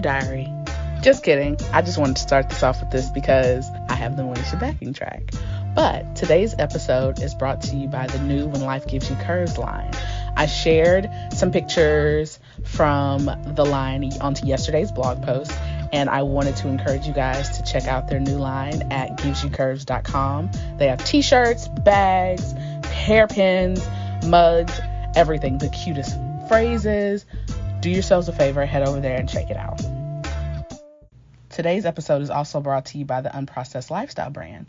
Dear Diary. Just kidding. I just wanted to start this off with this because I have the Moesha backing track. But today's episode is brought to you by the new When Life Gives You Curves line. I shared some pictures from the line onto yesterday's blog post, and I wanted to encourage you guys to check out their new line at givesyoucurves.com. They have t shirts, bags, hairpins, mugs, everything, the cutest phrases. Do yourselves a favor, head over there and check it out. Today's episode is also brought to you by the Unprocessed Lifestyle brand.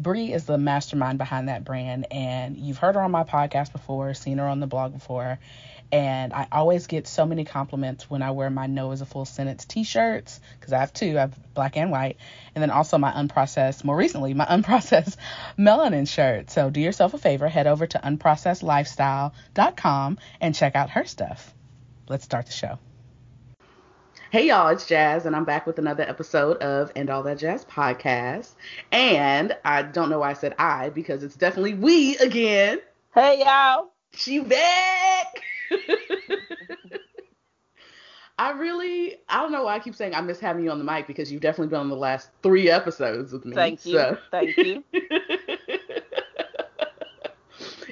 Bree is the mastermind behind that brand, and you've heard her on my podcast before, seen her on the blog before, and I always get so many compliments when I wear my No is a Full Sentence t-shirts because I have two, I have black and white, and then also my unprocessed, more recently, my unprocessed melanin shirt. So do yourself a favor, head over to unprocessedlifestyle.com and check out her stuff. Let's start the show. Hey y'all, it's Jazz, and I'm back with another episode of And All That Jazz podcast. And I don't know why I said I because it's definitely we again. Hey y'all, she back. I really, I don't know why I keep saying I miss having you on the mic because you've definitely been on the last three episodes with me. Thank you. So. Thank you.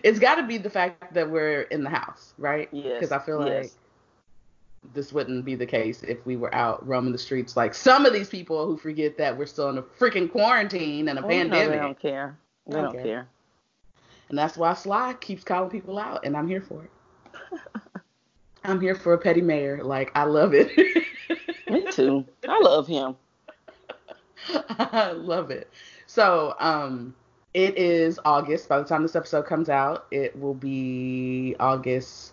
it's got to be the fact that we're in the house, right? Yes. Because I feel yes. like this wouldn't be the case if we were out roaming the streets like some of these people who forget that we're still in a freaking quarantine and a oh, pandemic. No, they don't care. They don't, don't care. care. And that's why Sly keeps calling people out, and I'm here for it. I'm here for a petty mayor. Like I love it. Me too. I love him. I love it. So, um, it is August. By the time this episode comes out, it will be August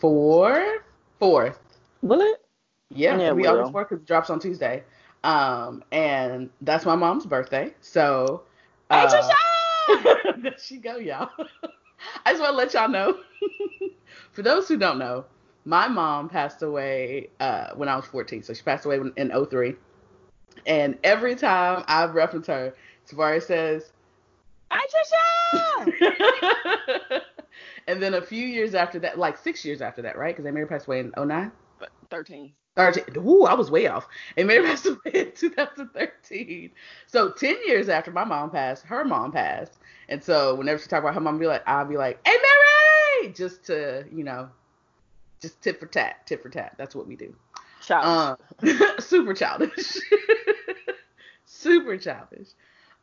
fourth. Fourth. Will it? Yeah, yeah it'll August fourth because it drops on Tuesday. Um, and that's my mom's birthday. So. Uh, there she go, y'all. I just want to let y'all know. For those who don't know, my mom passed away uh, when I was 14. So she passed away in 03. And every time I reference her, Tavares says, Trisha! and then a few years after that, like six years after that, right? Because they married passed away in 09? 13. 13. Ooh, I was way off. And Mary passed away in 2013. So 10 years after my mom passed, her mom passed. And so whenever she talked about her mom, I'd be like, I'll be like, hey, Mary! Just to, you know, just tit for tat, tit for tat. That's what we do. Childish. Um, super childish. super childish.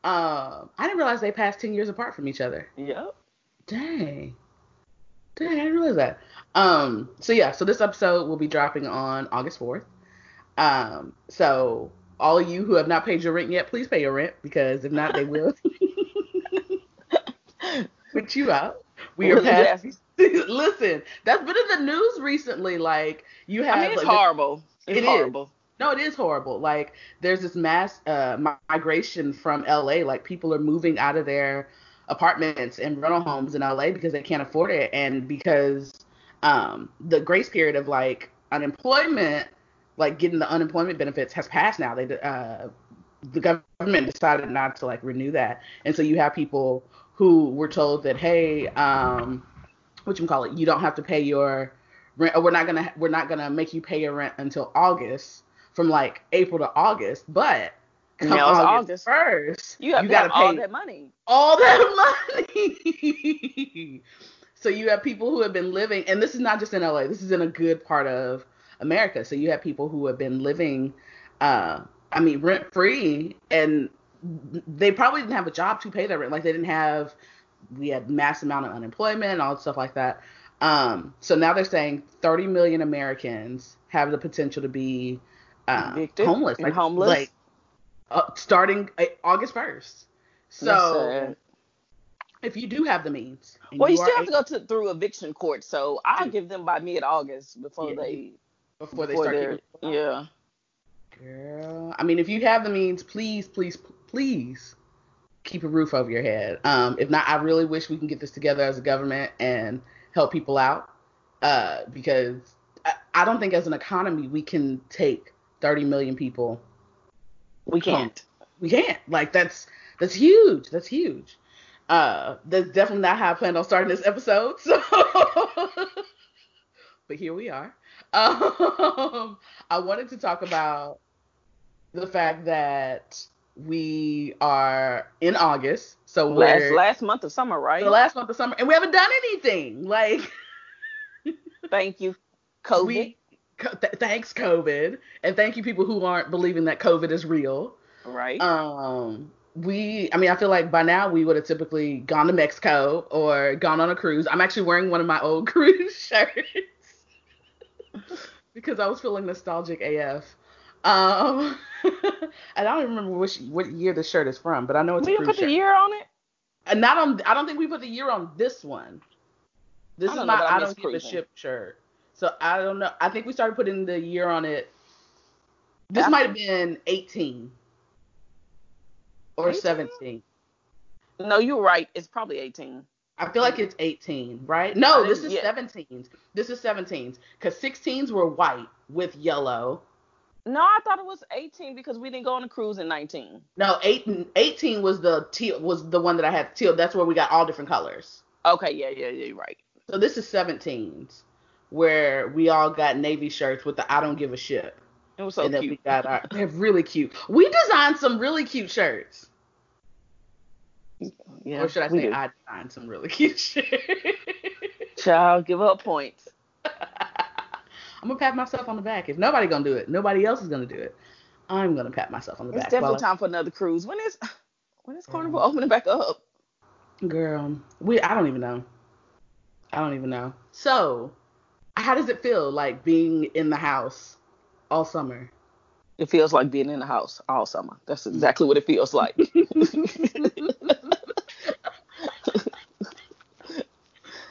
Um, I didn't realize they passed 10 years apart from each other. Yep. Dang. Dang, I didn't realize that. Um, so yeah, so this episode will be dropping on August 4th. Um, so all of you who have not paid your rent yet, please pay your rent because if not, they will put you out. We are past. Listen, that's been in the news recently. Like you have. I mean, it's like, horrible. It's it horrible. Is. No, it is horrible. Like there's this mass uh, migration from LA. Like people are moving out of their apartments and rental homes in LA because they can't afford it, and because um, the grace period of like unemployment, like getting the unemployment benefits, has passed now. They uh, the government decided not to like renew that, and so you have people who were told that hey, um, what you call it, you don't have to pay your rent, or we're not gonna we're not gonna make you pay your rent until August from like April to August, but come now August first, you, you got to pay all that money. All that money. so you have people who have been living, and this is not just in LA. This is in a good part of America. So you have people who have been living, uh, I mean, rent free, and they probably didn't have a job to pay their rent. Like they didn't have, we had mass amount of unemployment and all stuff like that. Um, so now they're saying 30 million Americans have the potential to be uh, homeless, like homeless, like uh, starting uh, August 1st. So if you do have the means, well, you, you still have to go to, through eviction court. So I'll give them by mid August before yeah, they before, before they start. Yeah. Girl, I mean, if you have the means, please, please, please keep a roof over your head. Um, if not, I really wish we can get this together as a government and help people out. Uh, because I, I don't think as an economy we can take 30 million people. We can't. Home. We can't. Like that's that's huge. That's huge. Uh, that's definitely not how I planned on starting this episode. So, but here we are. Um, I wanted to talk about the fact that we are in August, so Last we're last month of summer, right? the last month of summer, and we haven't done anything. Like Thank you, COVID. we, th- thanks COVID, and thank you people who aren't believing that COVID is real. right. Um, we, I mean, I feel like by now we would have typically gone to Mexico or gone on a cruise. I'm actually wearing one of my old cruise shirts because I was feeling nostalgic AF. Um, and I don't even remember which what year the shirt is from, but I know it's we a put the year on it. And not on. I don't think we put the year on this one. This is don't know, my I I don't give a ship shirt. So I don't know. I think we started putting the year on it. This might have been 18 or 18? 17. No, you're right. It's probably 18. I feel like it's 18, right? No, this is yeah. 17s. This is 17s because 16s were white with yellow. No, I thought it was 18 because we didn't go on a cruise in 19. No, 8, 18 was the teal was the one that I had teal. That's where we got all different colors. Okay, yeah, yeah, yeah, you're right. So this is 17s where we all got navy shirts with the I don't give a shit. It was so and then we cute. got our they're really cute. We designed some really cute shirts. Yeah, or should I say. I designed some really cute shirts. Child, give up points. I'm gonna pat myself on the back. If nobody gonna do it, nobody else is gonna do it. I'm gonna pat myself on the It's back. It's definitely while I- time for another cruise. When is when is Carnival Mhm. opening back up? Girl, we I don't even know. I don't even know. So, how does it feel like being in the house all summer? It feels like being in the house all summer. That's exactly what it feels like.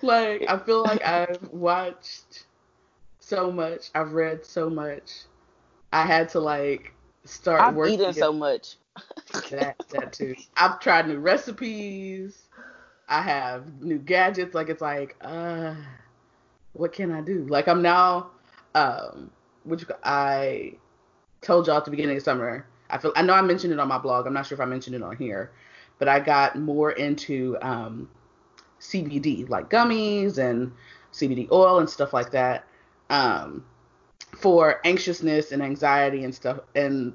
like I feel like I've watched so much. I've read so much. I had to like start I've working eaten so much. that that too. I've tried new recipes. I have new gadgets. Like it's like, uh, what can I do? Like I'm now, um, which I told y'all at the beginning of summer. I feel I know I mentioned it on my blog. I'm not sure if I mentioned it on here, but I got more into um, CBD, like gummies and CBD oil and stuff like that, um, for anxiousness and anxiety and stuff and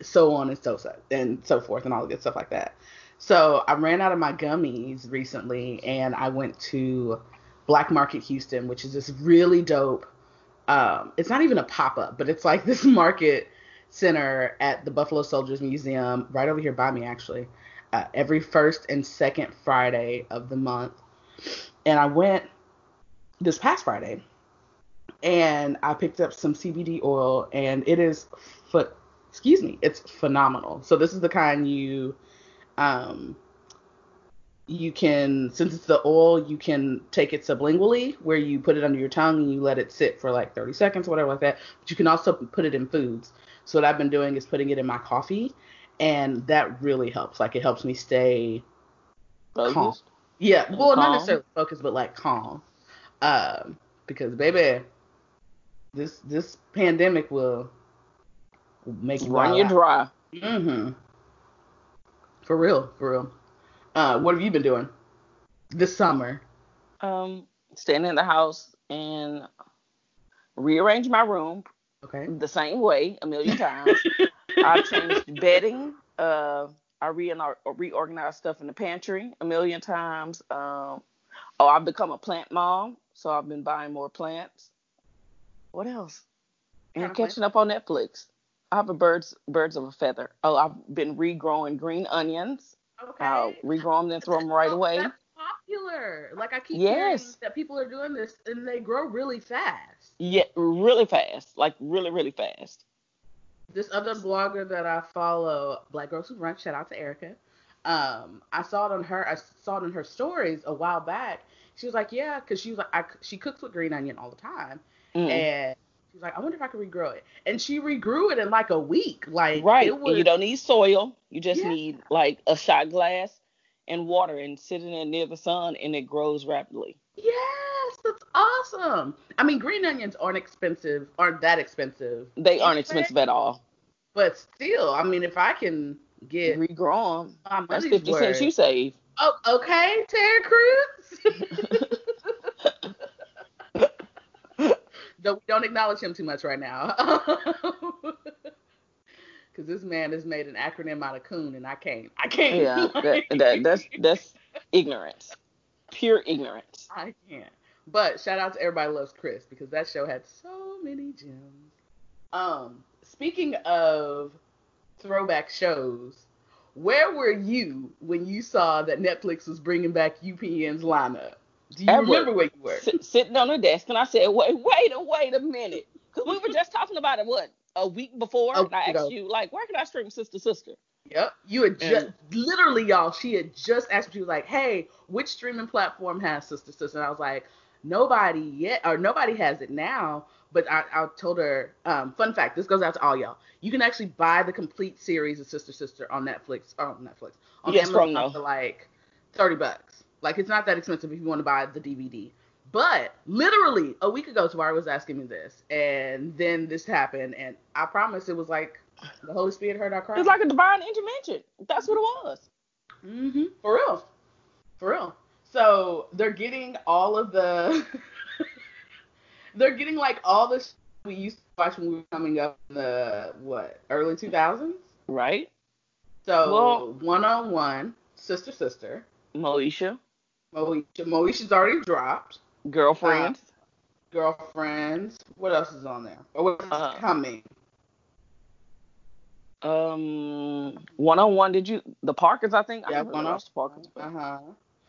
so on and so and so forth and all the good stuff like that. So I ran out of my gummies recently, and I went to Black Market Houston, which is this really dope. Um, it's not even a pop up, but it's like this market center at the Buffalo Soldiers Museum, right over here by me, actually. Uh, every first and second Friday of the month, and I went this past Friday, and I picked up some CBD oil, and it is excuse me, it's phenomenal. So this is the kind you um you can since it's the oil, you can take it sublingually where you put it under your tongue and you let it sit for like 30 seconds, whatever like that. But you can also put it in foods. So what I've been doing is putting it in my coffee and that really helps. Like it helps me stay Focused. yeah, well, not necessarily focused, but like calm. Um, because baby, this this pandemic will make you Run you dry. Mm-hmm. For real, for real. Uh, what have you been doing this summer? Um, staying in the house and rearrange my room Okay. the same way a million times. I changed bedding. Uh, I re- reorganized stuff in the pantry a million times. Um, oh, I've become a plant mom, so I've been buying more plants. What else? And catching up on Netflix. I have a birds birds of a feather. Oh, I've been regrowing green onions. Okay. I'll regrow them, then throw them right away. That's popular. Like I keep Yes. hearing that people are doing this and they grow really fast. Yeah, really fast, like really, really fast. This other blogger that I follow, Black Girls Who Run, shout out to Erica. Um, I saw it on her. I saw it in her stories a while back. She was like, "Yeah," because she was like, I, she cooks with green onion all the time, Mm. and she was like, "I wonder if I could regrow it." And she regrew it in like a week. Like Right. it and you don't need soil. You just Yeah. need like a shot glass and water and sitting it near the sun and it grows rapidly. Yes, that's awesome. I mean, green onions aren't expensive, aren't that expensive, They aren't expensive at all. but still, I mean, if I can get Regrow them. That's money's 50 cents you save. Oh, okay, Terry Crews. don't, don't acknowledge him too much right now. Because this man has made an acronym out of coon, and I can't. I can't. Yeah, that, that, that's that's ignorance, pure ignorance. I can't. But shout out to everybody loves Chris because that show had so many gems. Um, speaking of throwback shows, where were you when you saw that Netflix was bringing back UPN's lineup? Do you remember where you were? sit- sitting on the desk, and I said, "Wait, wait, a wait a minute," because we were just talking about it. What a week before, and I asked you, like, where can I stream Sister Sister? Yep. You had just And- literally, y'all. She had just asked me. She was like, "Hey, which streaming platform has Sister Sister?" And I was like, "Nobody yet, or nobody has it now." But I, I told her, um, fun fact. This goes out to all y'all. You can actually buy the complete series of Sister Sister on Netflix. On Netflix. On Yes, Amazon for like thirty bucks. Like it's not that expensive if you want to buy the DVD. But literally a week ago, Tawari was asking me this, and then this happened, and I promise it was like the Holy Spirit heard our cry. It's like a divine intervention. That's what it was. hmm For real. For real. So they're getting all of the they're getting like all the we used to watch when we were coming up in the what, early two thousands? Right, So one on one, sister sister. Moesha, Moesha Moesha's already dropped. girlfriends. Girlfriends. What else is on there? Or what's Uh, coming? um, one on one. Did you the Parkers? I think. Yeah, really one on the Parkers. Uh-huh.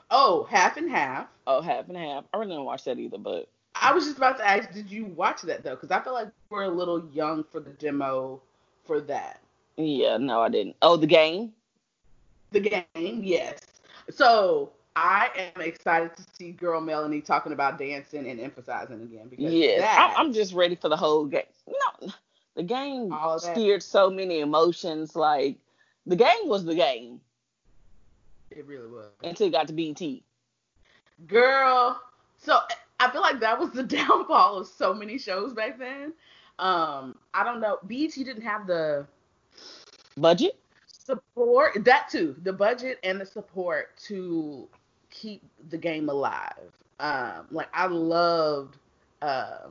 Oh, half and half. oh, half and half. I really didn't watch that either, but I was just about to ask, did you watch that though? Because I feel like we're a little young for the demo for that. yeah, no, I didn't. Oh, the game. The game, yes. So I am excited to see girl Melanie talking about dancing and emphasizing again because Yes, that, I'm, I'm just ready for the whole game. No, the game All steered so many emotions. Like the game was the game it really was. until it got to BET. Girl, so I feel like that was the downfall of so many shows back then. Um, I don't know. BET didn't have the Budget. support that too the budget and the support to keep the game alive um like i loved uh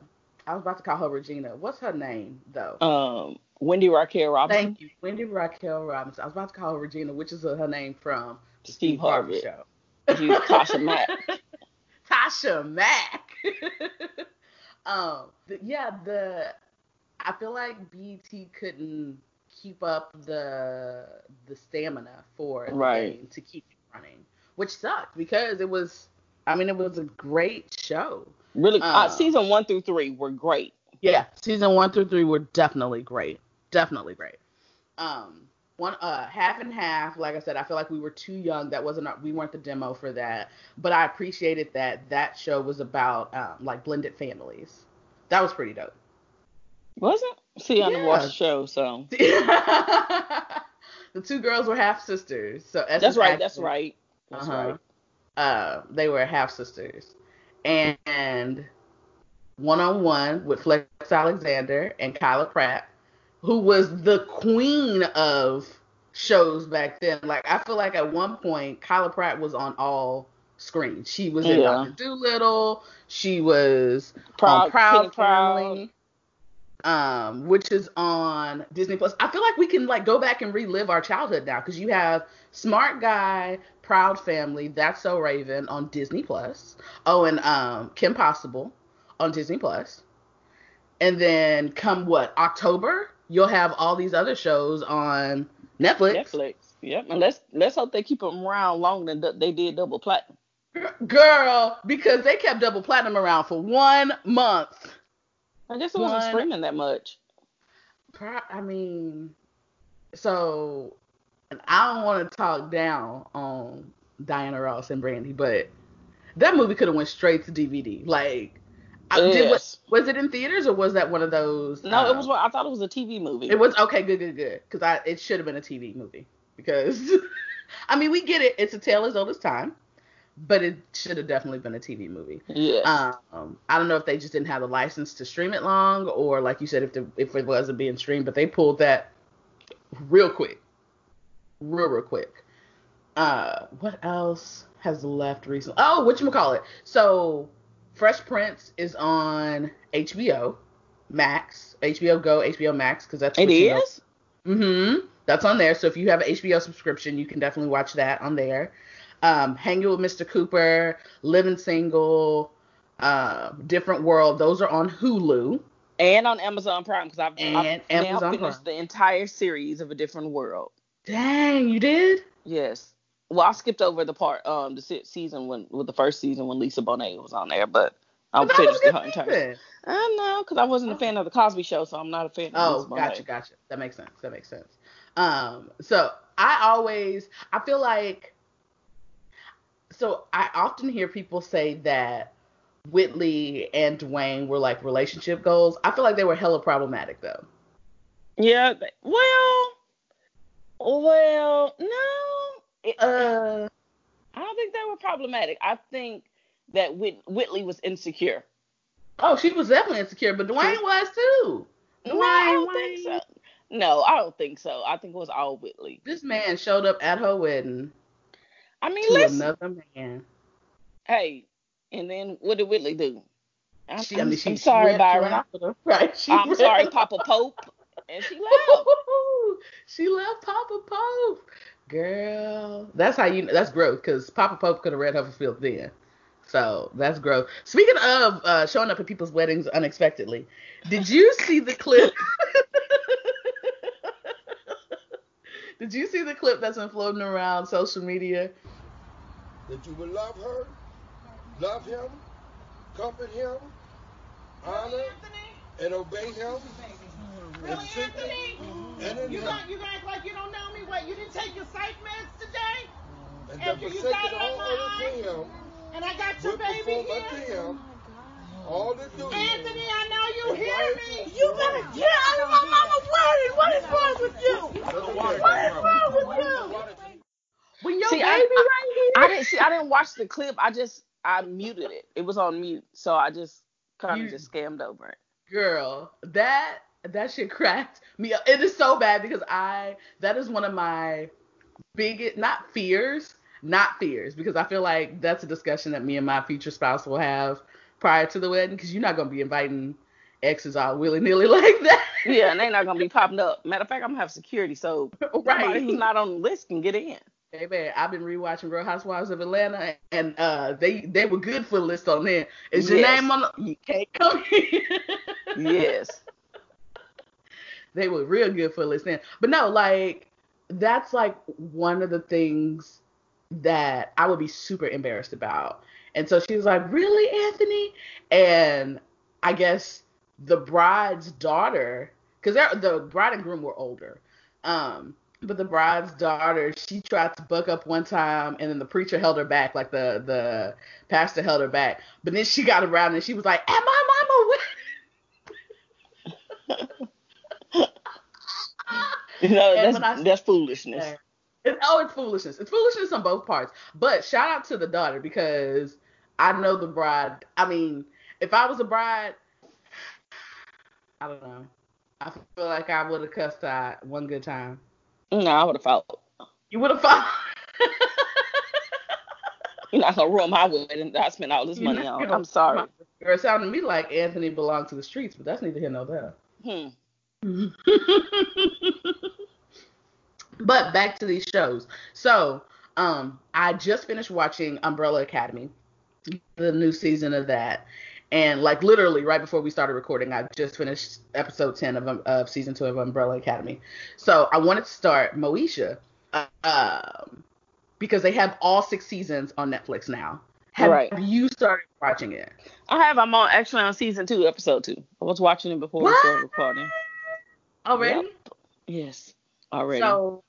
i was about to call her regina what's her name though Um, Wendy Raquel Robinson. thank you wendy raquel robinson i was about to call her regina which is her name from the Steve Harvey. show Tasha Mack. tasha mack um the- yeah the i feel like BET couldn't keep up the the stamina for the Right. game to keep running which sucked because it was i mean it was a great show Really, uh, Uh, season one through three were great. yeah season one through three were definitely great definitely great um one uh half and half like i said i feel like we were too young that wasn't our, we weren't the demo for that but i appreciated that that show was about um like blended families that was pretty dope Was it? See, I never Yeah. watched the show, so the two girls were half sisters so that's right. That's right. That's uh-huh. right. uh, they were half sisters, and one on one with Flex Alexander and Kyla Pratt, who was the queen of shows back then. Like I feel like at one point Kyla Pratt was on all screens. She was in Yeah. Doctor Dolittle. She was Proud, on Proud King Proud. Family. Um, which is on Disney Plus. I feel like we can like go back and relive our childhood now because you have Smart Guy, Proud Family, That's So Raven on Disney Plus. Oh, and um, Kim Possible on Disney Plus. And then come what October, you'll have all these other shows on Netflix. Netflix. Yep. And let's let's hope they keep them around longer than they did double platinum. Girl, because they kept Double Platinum around for one month. I guess it wasn't streaming that much. I mean, so and I don't want to talk down on Diana Ross and Brandy, but that movie could have went straight to DVD. Like, I, did, was, was it in theaters or was that one of those? No, uh, it was. I thought it was a TV movie. It was okay, good, good, good. Because I it should have been a TV movie because I mean we get it. It's a tale as old as time, but it should have definitely been a TV movie. Yes. Um, I don't know if they just didn't have the license to stream it long, or like you said, if the if it wasn't being streamed, but they pulled that real quick, real real quick. Uh, what else has left recently? Oh, what you call it? So Fresh Prince is on HBO Max, HBO Go, HBO Max, because that's it is. Mm-hmm. That's on there. So if you have an HBO subscription, you can definitely watch that on there. Um, Hanging with Mr. Cooper, Living Single, uh, Different World. Those are on Hulu and on Amazon Prime because I've, I've now finished Prime. the entire series of A Different World. Dang, you did? Yes. Well, I skipped over the part, um, the season when, with the first season when Lisa Bonet was on there, but I finished the entire. I know, because I wasn't a fan of the Cosby Show, so I'm not a fan. of Oh, gotcha, gotcha. That makes sense. That makes sense. Um, so I always, I feel like, so I often hear people say that Whitley and Dwayne were like relationship goals. I feel like they were hella problematic though. Yeah. Well. Well, no. Uh, I don't think they were problematic. I think that Whit- Whitley was insecure. Oh, she was definitely insecure, but Dwayne was too. Dwayne, no, I don't think so. No, I don't think so. I think it was all Whitley. This man showed up at her wedding. I mean, to listen. another man. Hey, and then what did Whitley do? I'm, she, I mean, I'm sorry, Byron. Right. She I'm sorry, Papa Pope. And she left. she left Papa Pope. Girl, that's how you. That's growth because Papa Pope could have read her for then. So that's growth. Speaking of uh, showing up at people's weddings unexpectedly, did you see the clip? did you see the clip that's been floating around social media? That you would love her love him, comfort him, honor, and obey him. Really, Anthony? And you got you act like you don't know me. What? You didn't take your psych meds today? And After you got all other to and I got your baby here. Him, oh all the duty. Anthony, I know you hear me. You better get out of my mama's wedding. What is wrong with you? What is wrong with you? When your see, baby I, right here. I didn't see. I didn't watch the clip. I just I muted it. It was on mute, so I just kind of just scammed over it. Girl, that that shit cracked me. Up. It is so bad because I that is one of my biggest not fears, not fears because I feel like that's a discussion that me and my future spouse will have prior to the wedding because you're not gonna be inviting exes all willy nilly like that. yeah, and they're not gonna be popping up. Matter of fact, I'm gonna have security, so right. somebody who's not on the list can get in. Hey man, I've been rewatching Real Housewives of Atlanta, and uh, they they were good for the list on there. Is your yes. name on? The, you can't come here. yes. They were real good for listening. but no, like that's like one of the things that I would be super embarrassed about. And so she was like, "Really, Anthony?" And I guess the bride's daughter, because the bride and groom were older. Um, but the bride's daughter, she tried to buck up one time, and then the preacher held her back, like the the pastor held her back. But then she got around and she was like, "Am my mama you know, that's I, that's foolishness. It's, oh, it's foolishness. It's foolishness on both parts. But shout out to the daughter because I know the bride. I mean, if I was a bride, I don't know. I feel like I would have cussed out one good time. No, I would have fought. You would have fought. You're not gonna ruin my wedding. I spent all this money on. I'm sorry. It sounded to me like Anthony belonged to the streets, but that's neither here nor there. Hmm. but back to these shows. So, um, I just finished watching Umbrella Academy, the new season of that, and like literally right before we started recording, I just finished episode 10 of, of season two of Umbrella Academy. So I wanted to start Moesha um, because they have all six seasons on Netflix now. Have right. you started watching it? I have. I'm on actually on season two, episode two. I was watching it before what? we started recording. Already? Yep. Yes, already. So,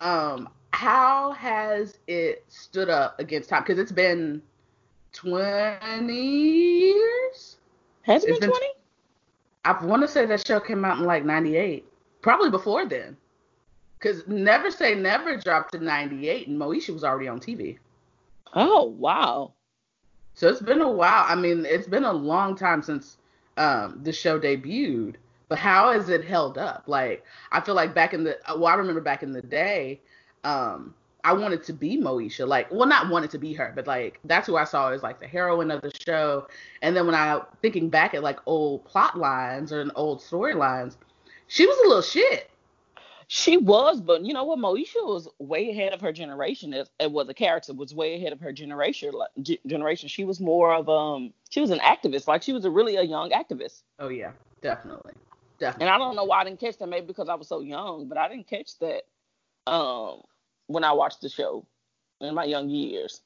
um, how has it stood up against time? Because it's been 20 years. Has it been 20? I want to say that show came out in like 98. Probably before then. Because Never Say Never dropped in 98 and Moesha was already on TV. Oh, wow. So it's been a while. I mean, it's been a long time since um, the show debuted. But how has it held up? Like, I feel like back in the, well, I remember back in the day, um, I wanted to be Moesha. Like, well, not wanted to be her, but like that's who I saw as like the heroine of the show. And then when I thinking back at like old plot lines or old storylines, she was a little shit. She was, but you know what? Moesha was way ahead of her generation. As it was a character, was way ahead of her generation. Like, generation. She was more of um. She was an activist. Like she was a really a young activist. Oh yeah, definitely, definitely. And I don't know why I didn't catch that. Maybe because I was so young, but I didn't catch that. Um, when I watched the show in my young years.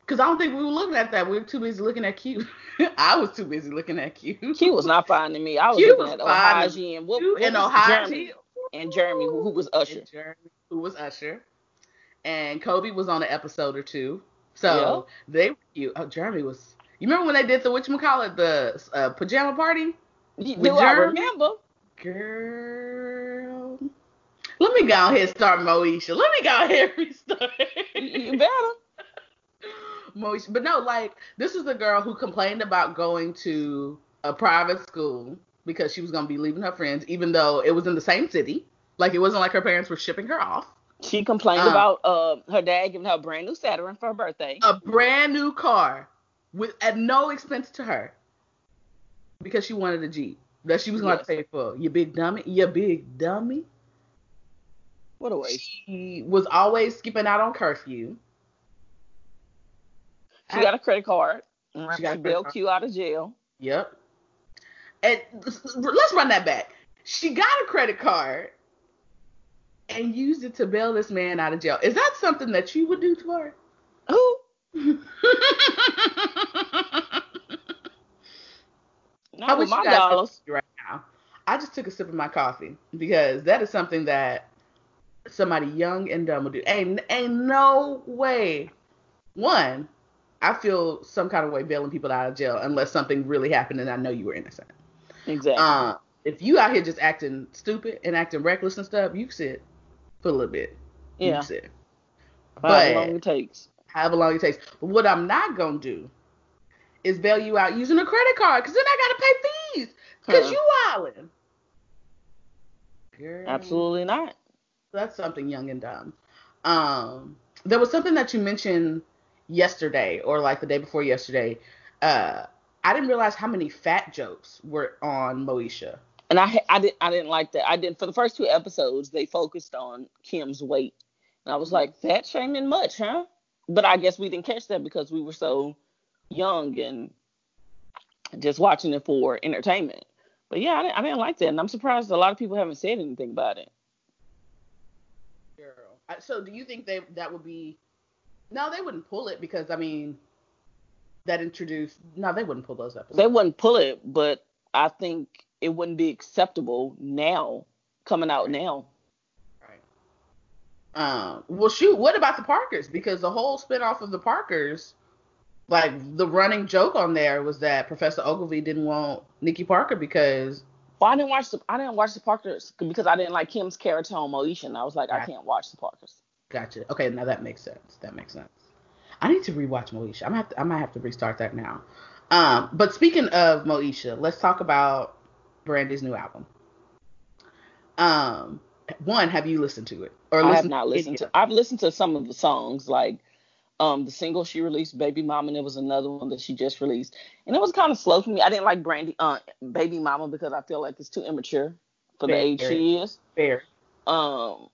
Because I don't think we were looking at that. We were too busy looking at Q. I was too busy looking at Q. Q was not finding me. I was Q looking was at Ohaji and what, what and Ohaji. Jeremy and Jeremy who, who was Usher. And Jeremy, who was Usher. And Kobe was on an episode or two. So they were cute. Oh, Jeremy was. You remember when they did the whatchamacallit, the uh, pajama party? Do I remember? Girl. Let me go ahead and start Moesha. Let me go ahead and restart. You, better. Moesha. But no, like, this is the girl who complained about going to a private school because she was going to be leaving her friends, even though it was in the same city. Like, it wasn't like her parents were shipping her off. She complained Uh. about uh, her dad giving her a brand new Saturn for her birthday. A brand new car with at no expense to her because she wanted a Jeep that she was going to Yes. pay for. You big dummy. You big dummy. What a waste. She was always skipping out on curfew. She got a credit card. She got bailed. Q out of jail. Yep. And let's run that back. She got a credit card and used it to bail this man out of jail. Is that something that you would do to her? Who? Not I with you my dollars. right now. I just took a sip of my coffee because that is something that somebody young and dumb would do. Ain't ain't no way. One, I feel some kind of way bailing people out of jail unless something really happened and I know you were innocent. Exactly. Uh, if you out here just acting stupid and acting reckless and stuff, you sit for a little bit. You yeah. can sit. However but- long it takes. However long it takes. But what I'm not gonna do is bail you out using a credit card, cause then I gotta pay fees. Cause Huh. you wildin'. Girl, Absolutely not. That's something young and dumb. Um, there was something that you mentioned yesterday, or like the day before yesterday. Uh, I didn't realize how many fat jokes were on Moesha. And I I didn't I didn't like that. I didn't for the first two episodes they focused on Kim's weight. And I was like, fat shaming much, huh? But I guess we didn't catch that because we were so young and just watching it for entertainment. But yeah, I didn't, I didn't like that, and I'm surprised a lot of people haven't said anything about it. Girl. So do you think they that would be? No, they wouldn't pull it because I mean, that introduced. No, they wouldn't pull those episodes. They wouldn't pull it, but I think it wouldn't be acceptable now, coming out now. Right. Um. Well, shoot. What about the Parkers? Because the whole spinoff of the Parkers, like the running joke on there was that Professor Oglevee didn't want Nikki Parker because Well, I didn't watch the I didn't watch the Parkers because I didn't like Kim's character on Moesha. And I was like, I can't watch the Parkers. Gotcha. Okay, now that makes sense. That makes sense. I need to rewatch Moesha. I might have to, I might have to restart that now. Um, but speaking of Moesha, let's talk about Brandy's new album. Um, one, have you listened to it? Or I have not listened to. I've listened to some of the songs, like um the single she released, "Baby Mama," and there was another one that she just released, and it was kind of slow for me. I didn't like Brandy, uh, "Baby Mama" because I feel like it's too immature for the Very. age she is. Fair. Um,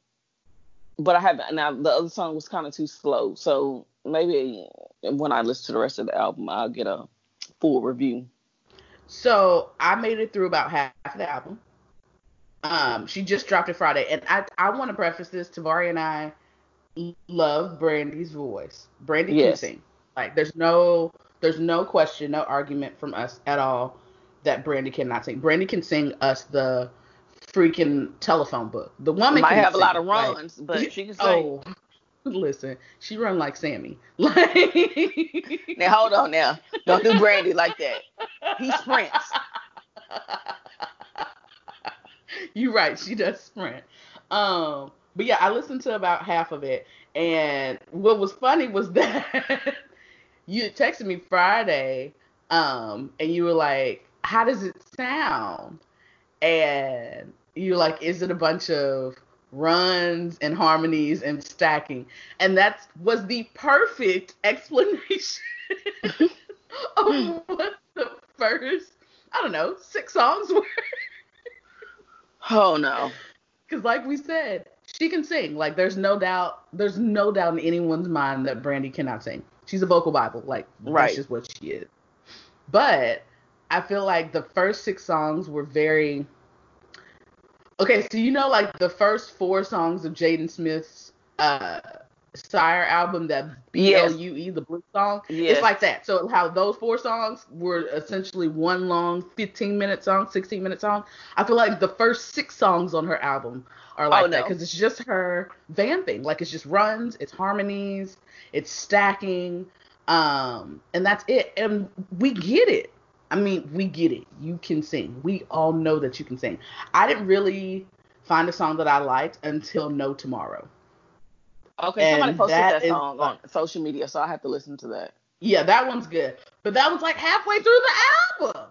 but I haven't. Now the other song was kind of too slow, so maybe when I listen to the rest of the album, I'll get a full review. So I made it through about half of the album. Um, she just dropped it Friday, and I I want to preface this. Tavari and I love Brandy's voice. Brandy Yes. can sing. Like there's no there's no question, no argument from us at all that Brandy cannot sing. Brandy can sing us the freaking telephone book. The woman Might can have a lot sing, of like- runs, but she can sing. Oh, listen, she run like Sammy. Like Now hold on, now don't do Brandy like that. He sprints. You're right. She does sprint. Um, but yeah, I listened to about half of it, and what was funny was that you texted me Friday, um, and you were like, "How does it sound?" And you were like, "Is it a bunch of runs and harmonies and stacking. And that was the perfect explanation of what the first, I don't know, six songs were. Oh no. Because like we said, she can sing. Like there's no doubt there's no doubt in anyone's mind that Brandy cannot sing. She's a vocal Bible. Like Right. that's just what she is. But I feel like the first six songs were very Okay, so you know like the first four songs of Jaden Smith's uh SYRE album, that B. L U E, the blue song. Yes. It's like that. So how those four songs were essentially one long 15 minute song, 16 minute song. I feel like the first six songs on her album are like Oh, that no. because it's just her vamping. Like it's just runs, it's harmonies, it's stacking, um, and that's it. And we get it. I mean, we get it. You can sing. We all know that you can sing. I didn't really find a song that I liked until No Tomorrow. Okay, somebody posted that that, song on social media, so I have to listen to that. Yeah, that one's good. But that was like halfway through the album.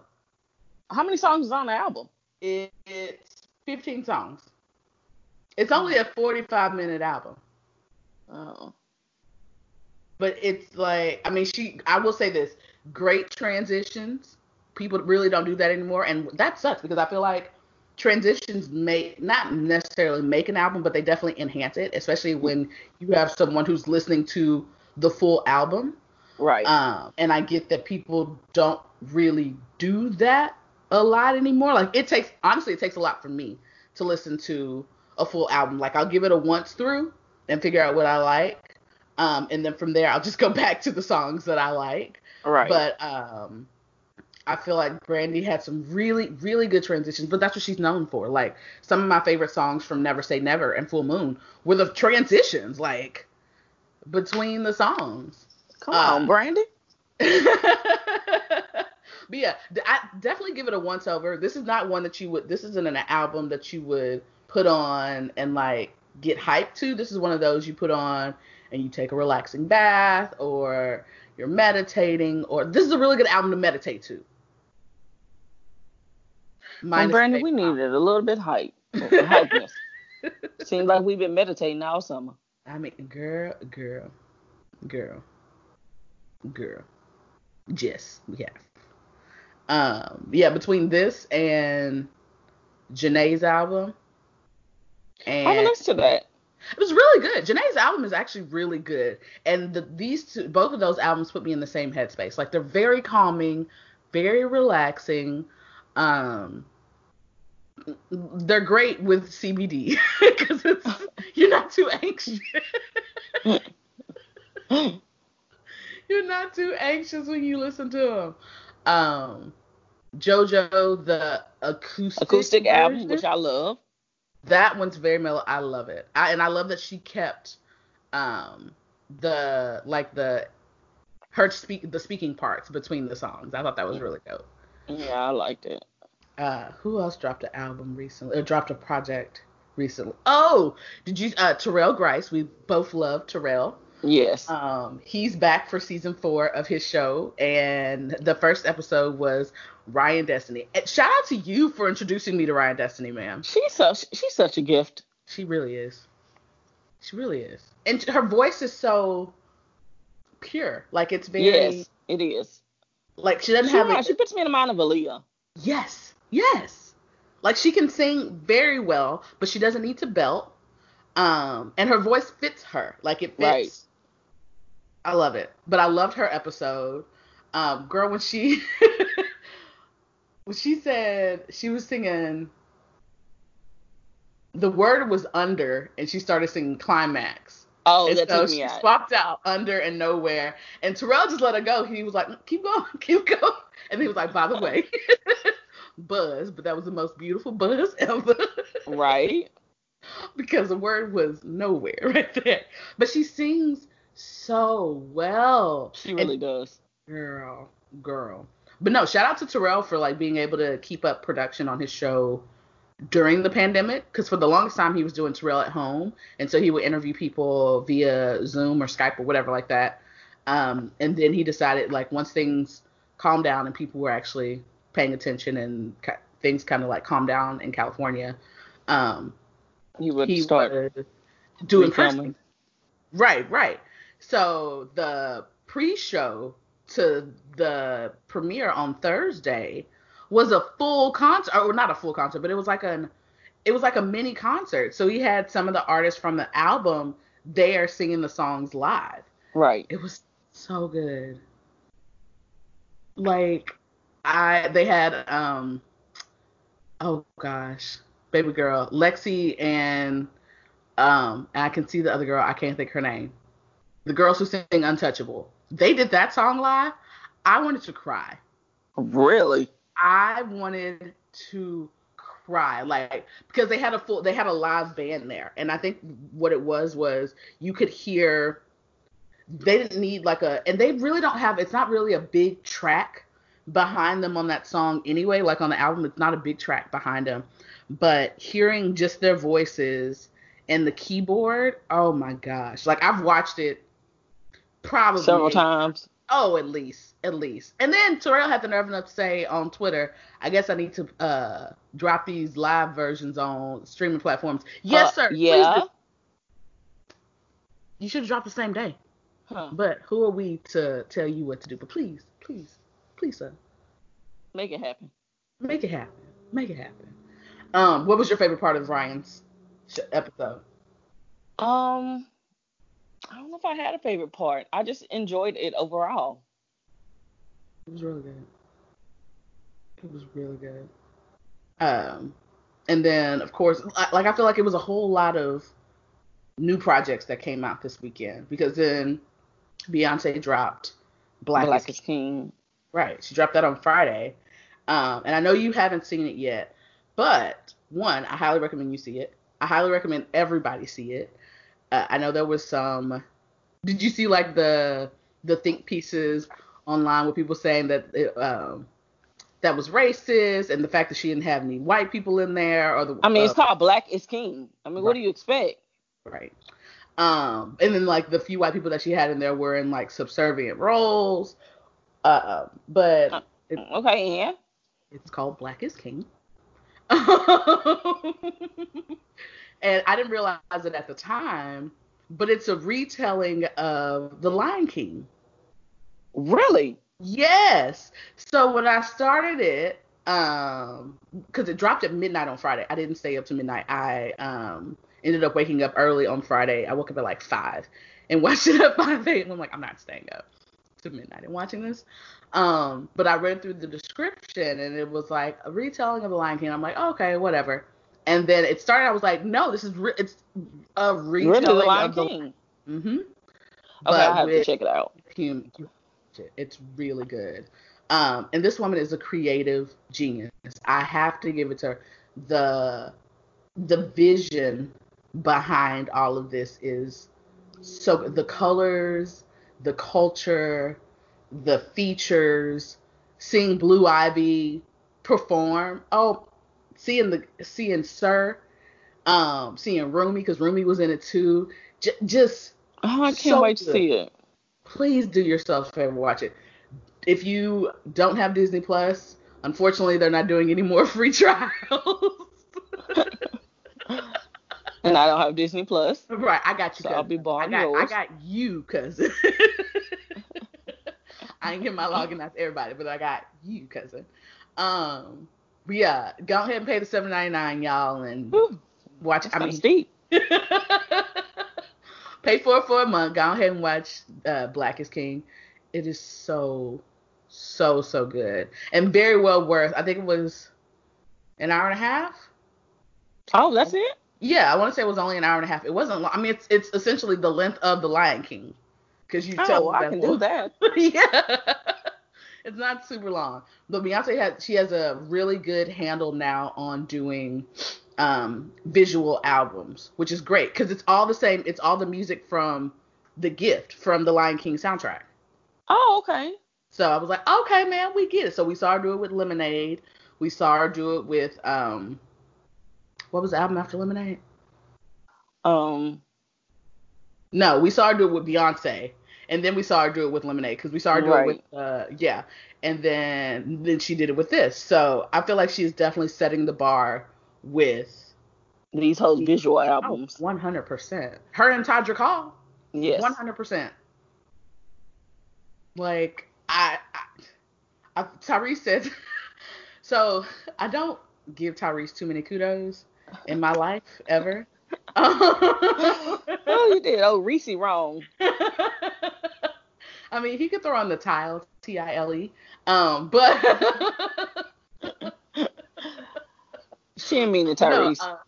How many songs is on the album? It's 15 songs. It's only a 45 minute album. Oh. But it's like, I mean, she, I will say this great transitions. People really don't do that anymore. And that sucks because I feel like transitions make, not necessarily make an album, but they definitely enhance it, especially when you have someone who's listening to the full album. Right. Um, and I get that people don't really do that a lot anymore. Like it takes honestly, it takes a lot for me to listen to a full album. Like I'll give it a once through and figure out what I like. Um, and then from there I'll just go back to the songs that I like. right. But um I feel like Brandy had some really, really good transitions, but that's what she's known for. Like some of my favorite songs from Never Say Never and Full Moon were the transitions, like between the songs. Come uh, on, Brandy. but yeah, d- I definitely give it a once over. This is not one that you would. This isn't an album that you would put on and like get hyped to. This is one of those you put on and you take a relaxing bath or you're meditating or this is a really good album to meditate to. And Minus Brandy, we needed a little bit hype. Hypeness. Seems like we've been meditating all summer. I mean, girl, girl, girl, girl. Yes, we have. Um, yeah, between this and Jhené's album, and I haven't listened to that. it was really good. Jhené's album is actually really good, and the, these two, both of those albums put me in the same headspace. Like they're very calming, very relaxing. Um, they're great with CBD because it's you're not too anxious. you're not too anxious when you listen to them. Um, JoJo the acoustic Acoustic album, which I love. that one's very mellow. I love it. I, and I love that she kept um the like the her speak the speaking parts between the songs. I thought that was really dope. Yeah, I liked it. Uh, who else dropped an album recently? Or dropped a project recently? Oh, did you? Uh, Terrell Grice. We both love Terrell. Yes. Um, he's back for season four of his show, and the first episode was Ryan Destiny. And shout out to you for introducing me to Ryan Destiny, ma'am. she's such she's such a gift. She really is. She really is. And her voice is so pure. Like it's very Yes, it is. like she doesn't She, have a, she puts me in the mind of Aaliyah. Yes. Yes. Like she can sing very well, but she doesn't need to belt. Um and her voice fits her. Like it fits. Right. I love it. But I loved her episode. Um girl when she when she said she was singing the word was under and she started singing climax. Oh, and that so took me she out. swapped out under and nowhere. And Terrell just let her go. He was like, keep going, keep going. And he was like, by the way, buzz, but that was the most beautiful buzz ever. Right. because the word was nowhere right there. But she sings so well. She really does. Girl, girl. But no, shout out to Terrell for like being able to keep up production on his show during the pandemic because for the longest time he was doing Terrell at home, and so he would interview people via Zoom or Skype or whatever like that. Um, and then he decided like once things calmed down and people were actually paying attention and ca- things kind of like calm down in California, um, he would he start would do refilming. impressions. Right, right. So the pre-show to the premiere on Thursday was a full concert, or not a full concert, but it was like an it was like a mini concert. So he had some of the artists from the album there singing the songs live. Right. It was so good. Like I they had um oh gosh, baby girl, Lexi and um and I can see the other girl, I can't think her name. The girls who sing Untouchable. They did that song live. I wanted to cry. Really? I wanted to cry like because they had a full they had a live band there and I think what it was was you could hear they didn't need like a and they really don't have it's not really a big track behind them on that song anyway like on the album it's not a big track behind them but hearing just their voices and the keyboard oh my gosh like I've watched it probably Several times. Oh, at least, at least. And then Terrell had the nerve enough to say on Twitter, "I guess I need to uh, drop these live versions on streaming platforms." Yes, Uh, sir. Please Yeah. You should have dropped the same day. Huh. But who are we to tell you what to do? But please, please, please, sir, Make it happen. make it happen. Make it happen. Um, what was your favorite part of Ryan's sh- episode? Um, I don't know if I had a favorite part. I just enjoyed it overall. It was really good. It was really good. Um, and then of course, like I feel like it was a whole lot of new projects that came out this weekend because then Beyonce dropped Black, Black is King. Right. She dropped that on Friday. Um, and I know you haven't seen it yet, but one, I highly recommend you see it. I highly recommend everybody see it. Uh, I know there was some. Did you see like the the think pieces online with people saying that it, um, that was racist and the fact that she didn't have any white people in there or the I mean, uh, it's called Black is King. I mean, what do you expect? Right. Um, and then like the few white people that she had in there were in like subservient roles. Uh, but Uh, it, Okay, yeah. it's called Black is King. and I didn't realize it at the time, but it's a retelling of The Lion King. really, Yes. So when I started it, um, because it dropped at midnight on Friday, I didn't stay up to midnight. I um ended up waking up early on Friday. I woke up at like five and watched it at five a.m. I'm like, I'm not staying up to midnight and watching this. Um, but I read through the description and it was like a retelling of the Lion King. I'm like, okay, whatever. And then it started. I was like, no, this is re- it's a retelling really, the Lion of the. King. Mm-hmm. Okay, I have to check it out. hum- It's really good. Um, and this woman is a creative genius. I have to give it to her. The the vision behind all of this is so the colors, the culture, the features, seeing Blue Ivy perform. Oh, seeing the seeing Sir, um, seeing Rumi because Rumi was in it too. J- just Oh, I can't So wait to see it. please do yourself a favor, watch it. If you don't have Disney Plus, unfortunately, they're not doing any more free trials. And I don't have Disney Plus. right, I got you. So I'll be borrowing I got, I got you, cousin. I didn't get my login out to everybody, but I got you, cousin. Um, but yeah, go ahead and pay the seven ninety nine, y'all, and Whew, watch. I mean, steep. pay for it for a month. Go ahead and watch uh, Black is King. It is so, so, so good and very well worth. I think it was an hour and a half. Oh, that's it. Yeah, I want to say it was only an hour and a half. It wasn't long. I mean, it's it's essentially the length of the Lion King, because you tell Oh, me I can do that. yeah. It's not super long. But Beyonce has she has a really good handle now on doing um visual albums, which is great because it's all the same. It's all the music from The Gift from the Lion King soundtrack. Oh, okay. So I was like, okay, man, we get it. So we saw her do it with Lemonade. We saw her do it with um what was the album after Lemonade? Um, No, we saw her do it with Beyonce, and then we saw her do it with Lemonade because we saw her do it with uh yeah, and then then she did it with this. So I feel like she's definitely setting the bar with these whole visual albums. One hundred percent. Her and Todrick Hall. Yes. One hundred percent. Like I, I, I Tyrese said. so I don't give Tyrese too many kudos in my life ever. oh, you did. Oh, Reese wrong. I mean, he could throw on the tile, T I L E. Um, but she didn't mean the Tyrese. No,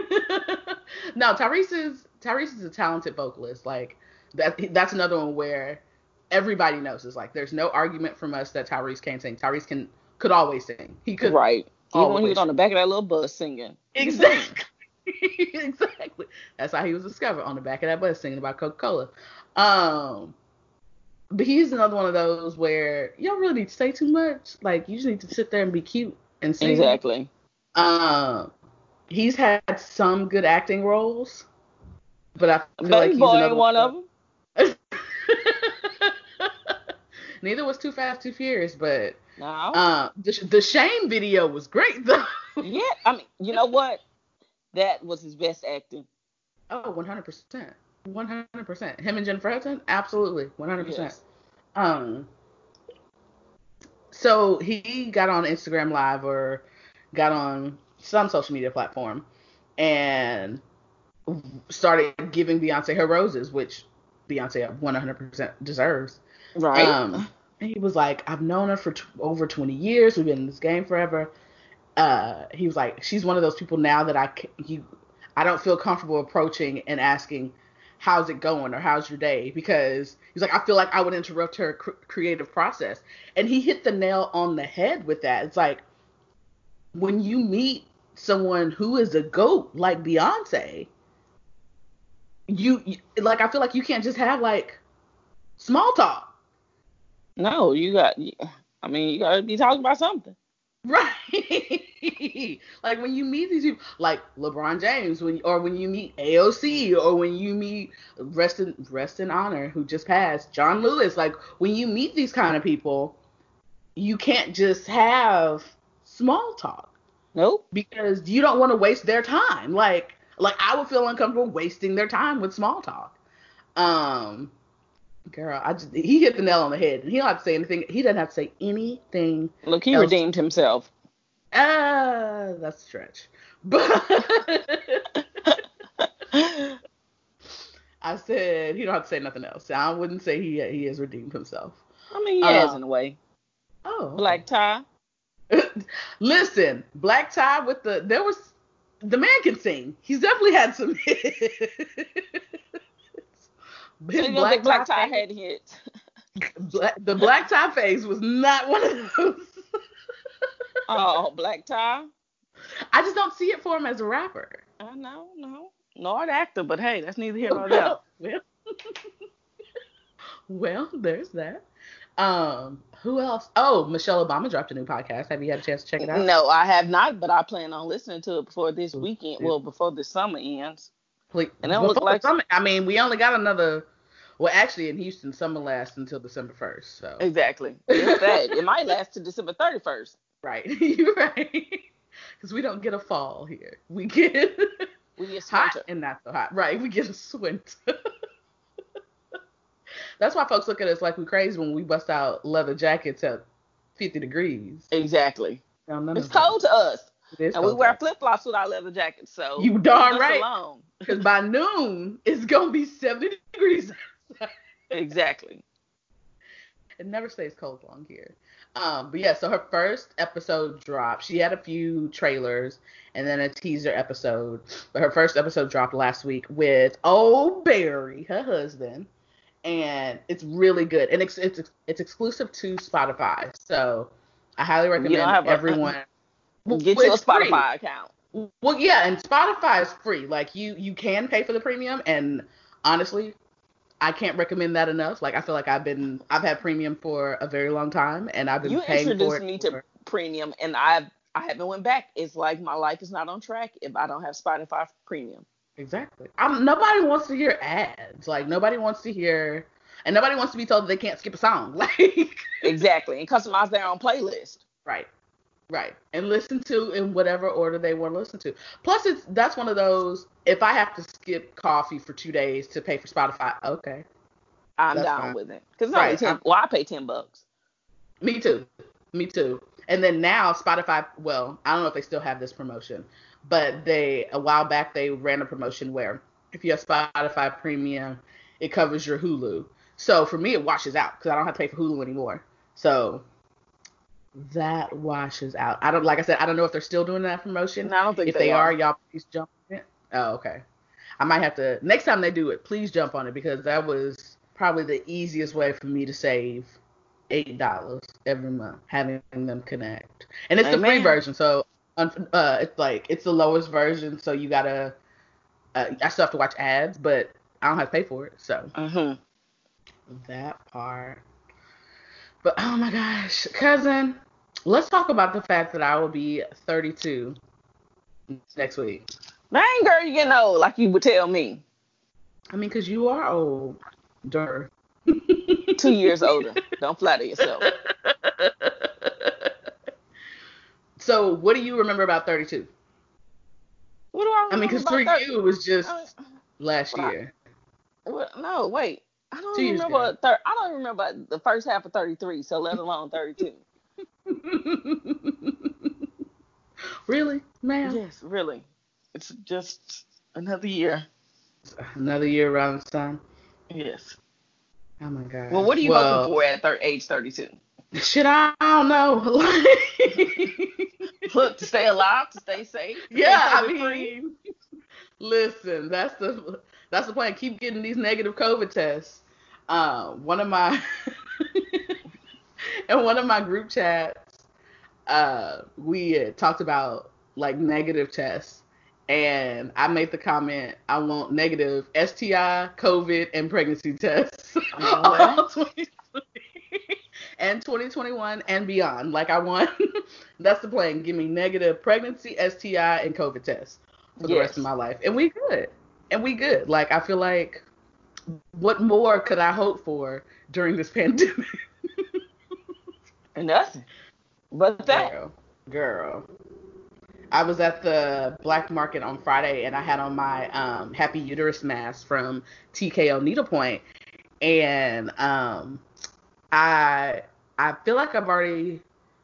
uh, no, Tyrese is Tyrese is a talented vocalist. Like that. That's another one where everybody knows. Is like there's no argument from us that Tyrese can't sing. Tyrese can could always sing. He could. Right. Even when he was on the back of that little bus singing. Exactly. exactly. That's how he was discovered on the back of that bus singing about Coca Cola. Um, but he's another one of those where you don't really need to say too much. Like you just need to sit there and be cute and sing. Exactly. Um, he's had some good acting roles, but I feel Baby like he's boy another one of them. Neither was Too Fast, Too Furious, but no. Uh, the the Shame video was great though. yeah, I mean, you know what? That was his best acting. Oh, 100 percent, 100 percent. Him and Jennifer Hudson, absolutely, 100 percent. Um, so he got on Instagram Live or got on some social media platform and started giving Beyonce her roses, which Beyonce 100% deserves. Right. Um, he was like, I've known her for t- over 20 years. We've been in this game forever. Uh, he was like, she's one of those people now that I you, I don't feel comfortable approaching and asking, how's it going or how's your day? Because he's like, I feel like I would interrupt her cr- creative process. And he hit the nail on the head with that. It's like when you meet someone who is a goat like Beyonce, you, you like I feel like you can't just have like small talk. No, you got. I mean, you got to be talking about something. Right. like when you meet these people, like LeBron James, when or when you meet AOC, or when you meet rest in rest in honor, who just passed, John Lewis. Like when you meet these kind of people, you can't just have small talk. Nope. Because you don't want to waste their time. Like like I would feel uncomfortable wasting their time with small talk. Um Girl, I just he hit the nail on the head. He don't have to say anything. He doesn't have to say anything. Look, he else. redeemed himself. Ah, uh, that's a stretch. But I said he don't have to say nothing else. I wouldn't say he he has redeemed himself. I mean, he has in a way. Oh, Black-Ty. Listen, Black-Ty with the there was the man can sing. He's definitely had some His black, Black-Ty, tie had hits. Black, the Black-Ty face was not one of those. oh, Black-Ty. I just don't see it for him as a rapper. I know, no, not actor, but hey, that's neither here nor there. well, well, there's that. Um, who else? Oh, Michelle Obama dropped a new podcast. Have you had a chance to check it out? No, I have not, but I plan on listening to it before this weekend. Well, before the summer ends. Please, and it look like summer, I mean, we only got another. Well, actually, in Houston, summer lasts until December first. So exactly, it might last to December thirty first. Right, you're right. Because we don't get a fall here. We get we get hot and not so hot. Right, we get a winter. That's why folks look at us like we crazy when we bust out leather jackets at 50 degrees. Exactly. it's cold to us. and we wear flip flops with our leather jackets, so you darn right. Because by noon it's gonna be 70 degrees. Exactly. It never stays cold long here. Um, but yeah, so her first episode dropped. She had a few trailers and then a teaser episode. But her first episode dropped last week with Oh Barry, her husband, and it's really good. And it's it's it's exclusive to Spotify, so I highly recommend everyone. A, get well, you a Spotify free. account. Well, yeah, and Spotify is free. Like you you can pay for the premium, and honestly, I can't recommend that enough. Like I feel like I've been I've had premium for a very long time, and I've been you paying for. You introduced me to premium, and I've I haven't went back. It's like my life is not on track if I don't have Spotify premium. Exactly. I'm, nobody wants to hear ads. Like nobody wants to hear, and nobody wants to be told that they can't skip a song. Like exactly, and customize their own playlist. Right. Right. And listen to in whatever order they want to listen to. Plus it's that's one of those if I have to skip coffee for two days to pay for Spotify, okay. I'm That's down fine. with it. Because Right, 10 well, I pay ten bucks. Me too. Me too. And then now Spotify, well, I don't know if they still have this promotion, but they a while back they ran a promotion where if you have Spotify Premium, it covers your Hulu. So for me, it washes out because I don't have to pay for Hulu anymore. So that washes out. I don't like I said I don't know if they're still doing that promotion. No, I don't think if they, are, y'all please jump on it. Oh, okay. I might have to next time they do it, please jump on it because that was probably the easiest way for me to save eight dollars every month having them connect. And it's the free version, so uh, it's like it's the lowest version, so you gotta. Uh, I still have to watch ads, but I don't have to pay for it, so Mm-hmm. that part. But oh my gosh, cousin, let's talk about the fact that I will be 32 next week. Dang, girl, you getting old, like you would tell me. I mean, because you are old. Dur. Two years older. Don't flatter yourself. so, what do you remember about 32? What do I? I mean, because for remember about you, it was just thir- last Well, I- year. No, wait. I don't remember. Thir- I don't remember the first half of 33. So let alone 32. really, ma'am? yes, really. It's just another year. Another year around this time. Yes. Oh my god. Well, what are you well, hoping for at thir- age 32? Shit, I don't know. Look, to stay alive, to stay safe. to stay yeah, I mean, listen, that's the that's the plan. Keep getting these negative COVID tests. Um, one of my in one of my group chats, uh, we talked about like negative tests, and I made the comment, I want negative STI, COVID, and pregnancy tests. Oh, all 2020 and 2021 and beyond. Like I want, that's the plan. Give me negative pregnancy, STI, and COVID tests for the rest of my life, and we good, and we good. Like I feel like, what more could I hope for during this pandemic? Nothing. But that. Girl, girl. I was at the black market on Friday and I had on my um, happy uterus mask from TKO Needlepoint, and um, I I feel like I've already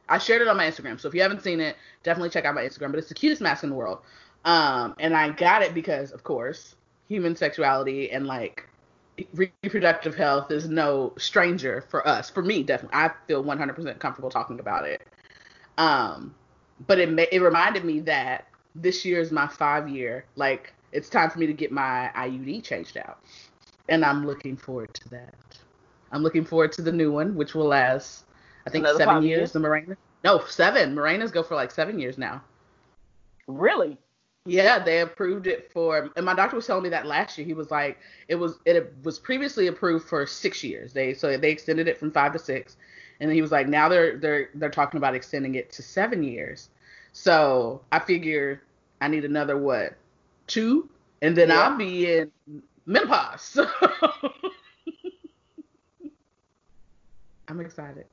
I shared it on my Instagram. So if you haven't seen it, definitely check out my Instagram. But it's the cutest mask in the world, um, and I got it because, of course, human sexuality and like reproductive health is no stranger for us. For me, definitely, I feel 100% comfortable talking about it. Um, but it it reminded me that this year is my five year. Like it's time for me to get my IUD changed out, and I'm looking forward to that. I'm looking forward to the new one, which will last, I think, Another seven years. years? The Mirena. No, seven. Mirenas go for like seven years now. Really? Yeah, they approved it for, and my doctor was telling me that last year. He was like, it was it was previously approved for six years. They so they extended it from five to six, and then he was like, now they're they're they're talking about extending it to seven years. So I figure I need another what, two, and then Yeah. I'll be in menopause. I'm excited.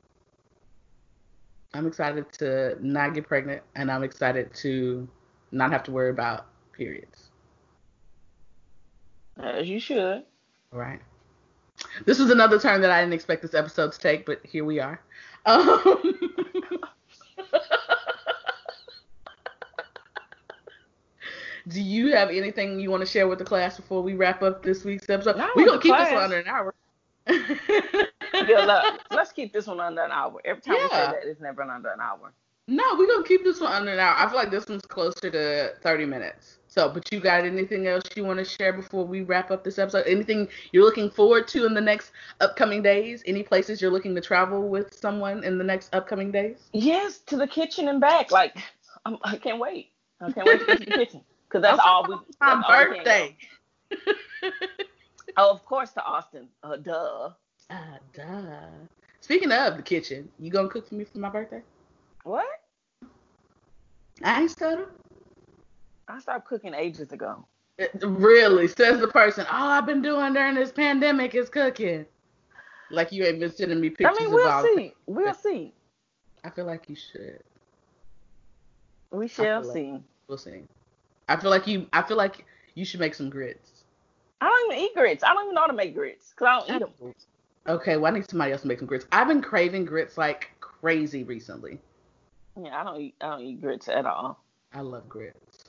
I'm excited to not get pregnant, and I'm excited to not have to worry about periods. As you should. Right. This was another turn that I didn't expect this episode to take, but here we are. Um, do you have anything you want to share with the class before we wrap up this week's episode? Not We're gonna the keep this class. one under an hour. Yeah, look, let's keep this one under an hour. Every time we say that, it's never under an hour. No, we're gonna keep this one under an hour. I feel like this one's closer to 30 minutes. So, but you got anything else you want to share before we wrap up this episode? Anything you're looking forward to in the next upcoming days? Any places you're looking to travel with someone in the next upcoming days? Yes, to the kitchen and back. Like, I'm, I can't wait. I can't wait to get to the kitchen. Because that's all we. about that's all My can birthday. Oh, of course, to Austin. Uh, duh. ah, duh. Speaking of the kitchen, you gonna cook for me for my birthday? What? I ain't stutter. I stopped cooking ages ago. It- Really, says the person. All I've been doing during this pandemic is cooking. Like you ain't been sending me pictures. I mean, we'll see. We'll see. I feel like you should. We shall like- see. We'll see. I feel like you. I feel like you should make some grits. I don't even eat grits. I don't even know how to make grits because I don't eat them. Okay, well I need somebody else to make some grits. I've been craving grits like crazy recently. Yeah, I don't eat. I don't eat grits at all. I love grits.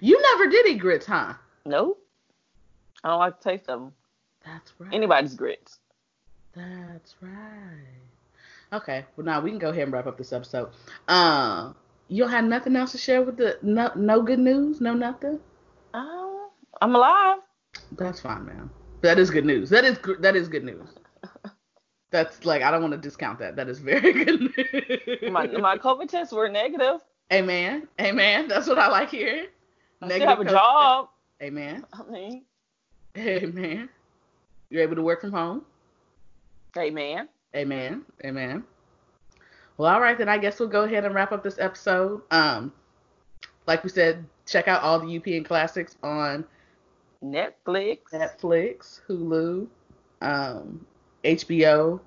You never did eat grits, huh? Nope. I don't like the taste of them. That's right. Anybody's grits. That's right. Okay, well now we can go ahead and wrap up this episode. Uh, you don't have nothing else to share with the no no good news, no nothing. Um, I'm alive. That's fine, man. That is good news. That is that is good news. That's like I don't want to discount that. That is very good news. My my COVID tests were negative. Amen. Amen. That's what I like hearing. I still have a job. Amen. I mean, Amen. You're able to work from home. man. Amen. Amen. Well, all right, then I guess we'll go ahead and wrap up this episode. Um, like we said, check out all the UPN classics on Netflix. Netflix, Hulu, um, HBO.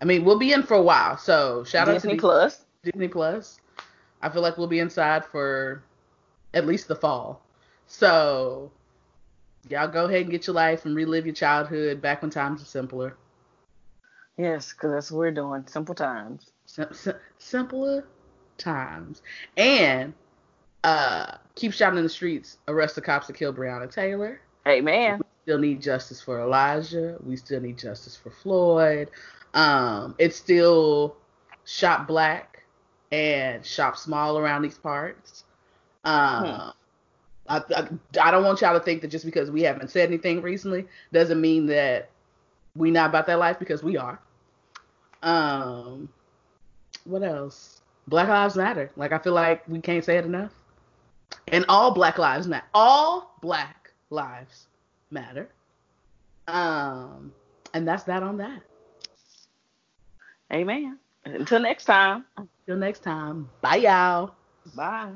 I mean, we'll be in for a while, so shout out to Disney Plus. Disney Plus. I feel like we'll be inside for at least the fall. So y'all go ahead and get your life and relive your childhood back when times were simpler. Yes, because that's what we're doing. Simple times. Sim- sim- simpler times. And uh keep shouting in the streets, arrest the cops that killed Breonna Taylor. Hey man. Still need justice for Elijah. We still need justice for Floyd. Um, it's still shop black and shop small around these parts. Um, I, I, I don't want y'all to think that just because we haven't said anything recently doesn't mean that we not about that life because we are. Um, what else? Black Lives Matter. Like I feel like we can't say it enough. And all Black Lives Matter. All Black Lives Matter. Um, and that's that on that. Amen. Until next time. Until next time. Bye, y'all. Bye.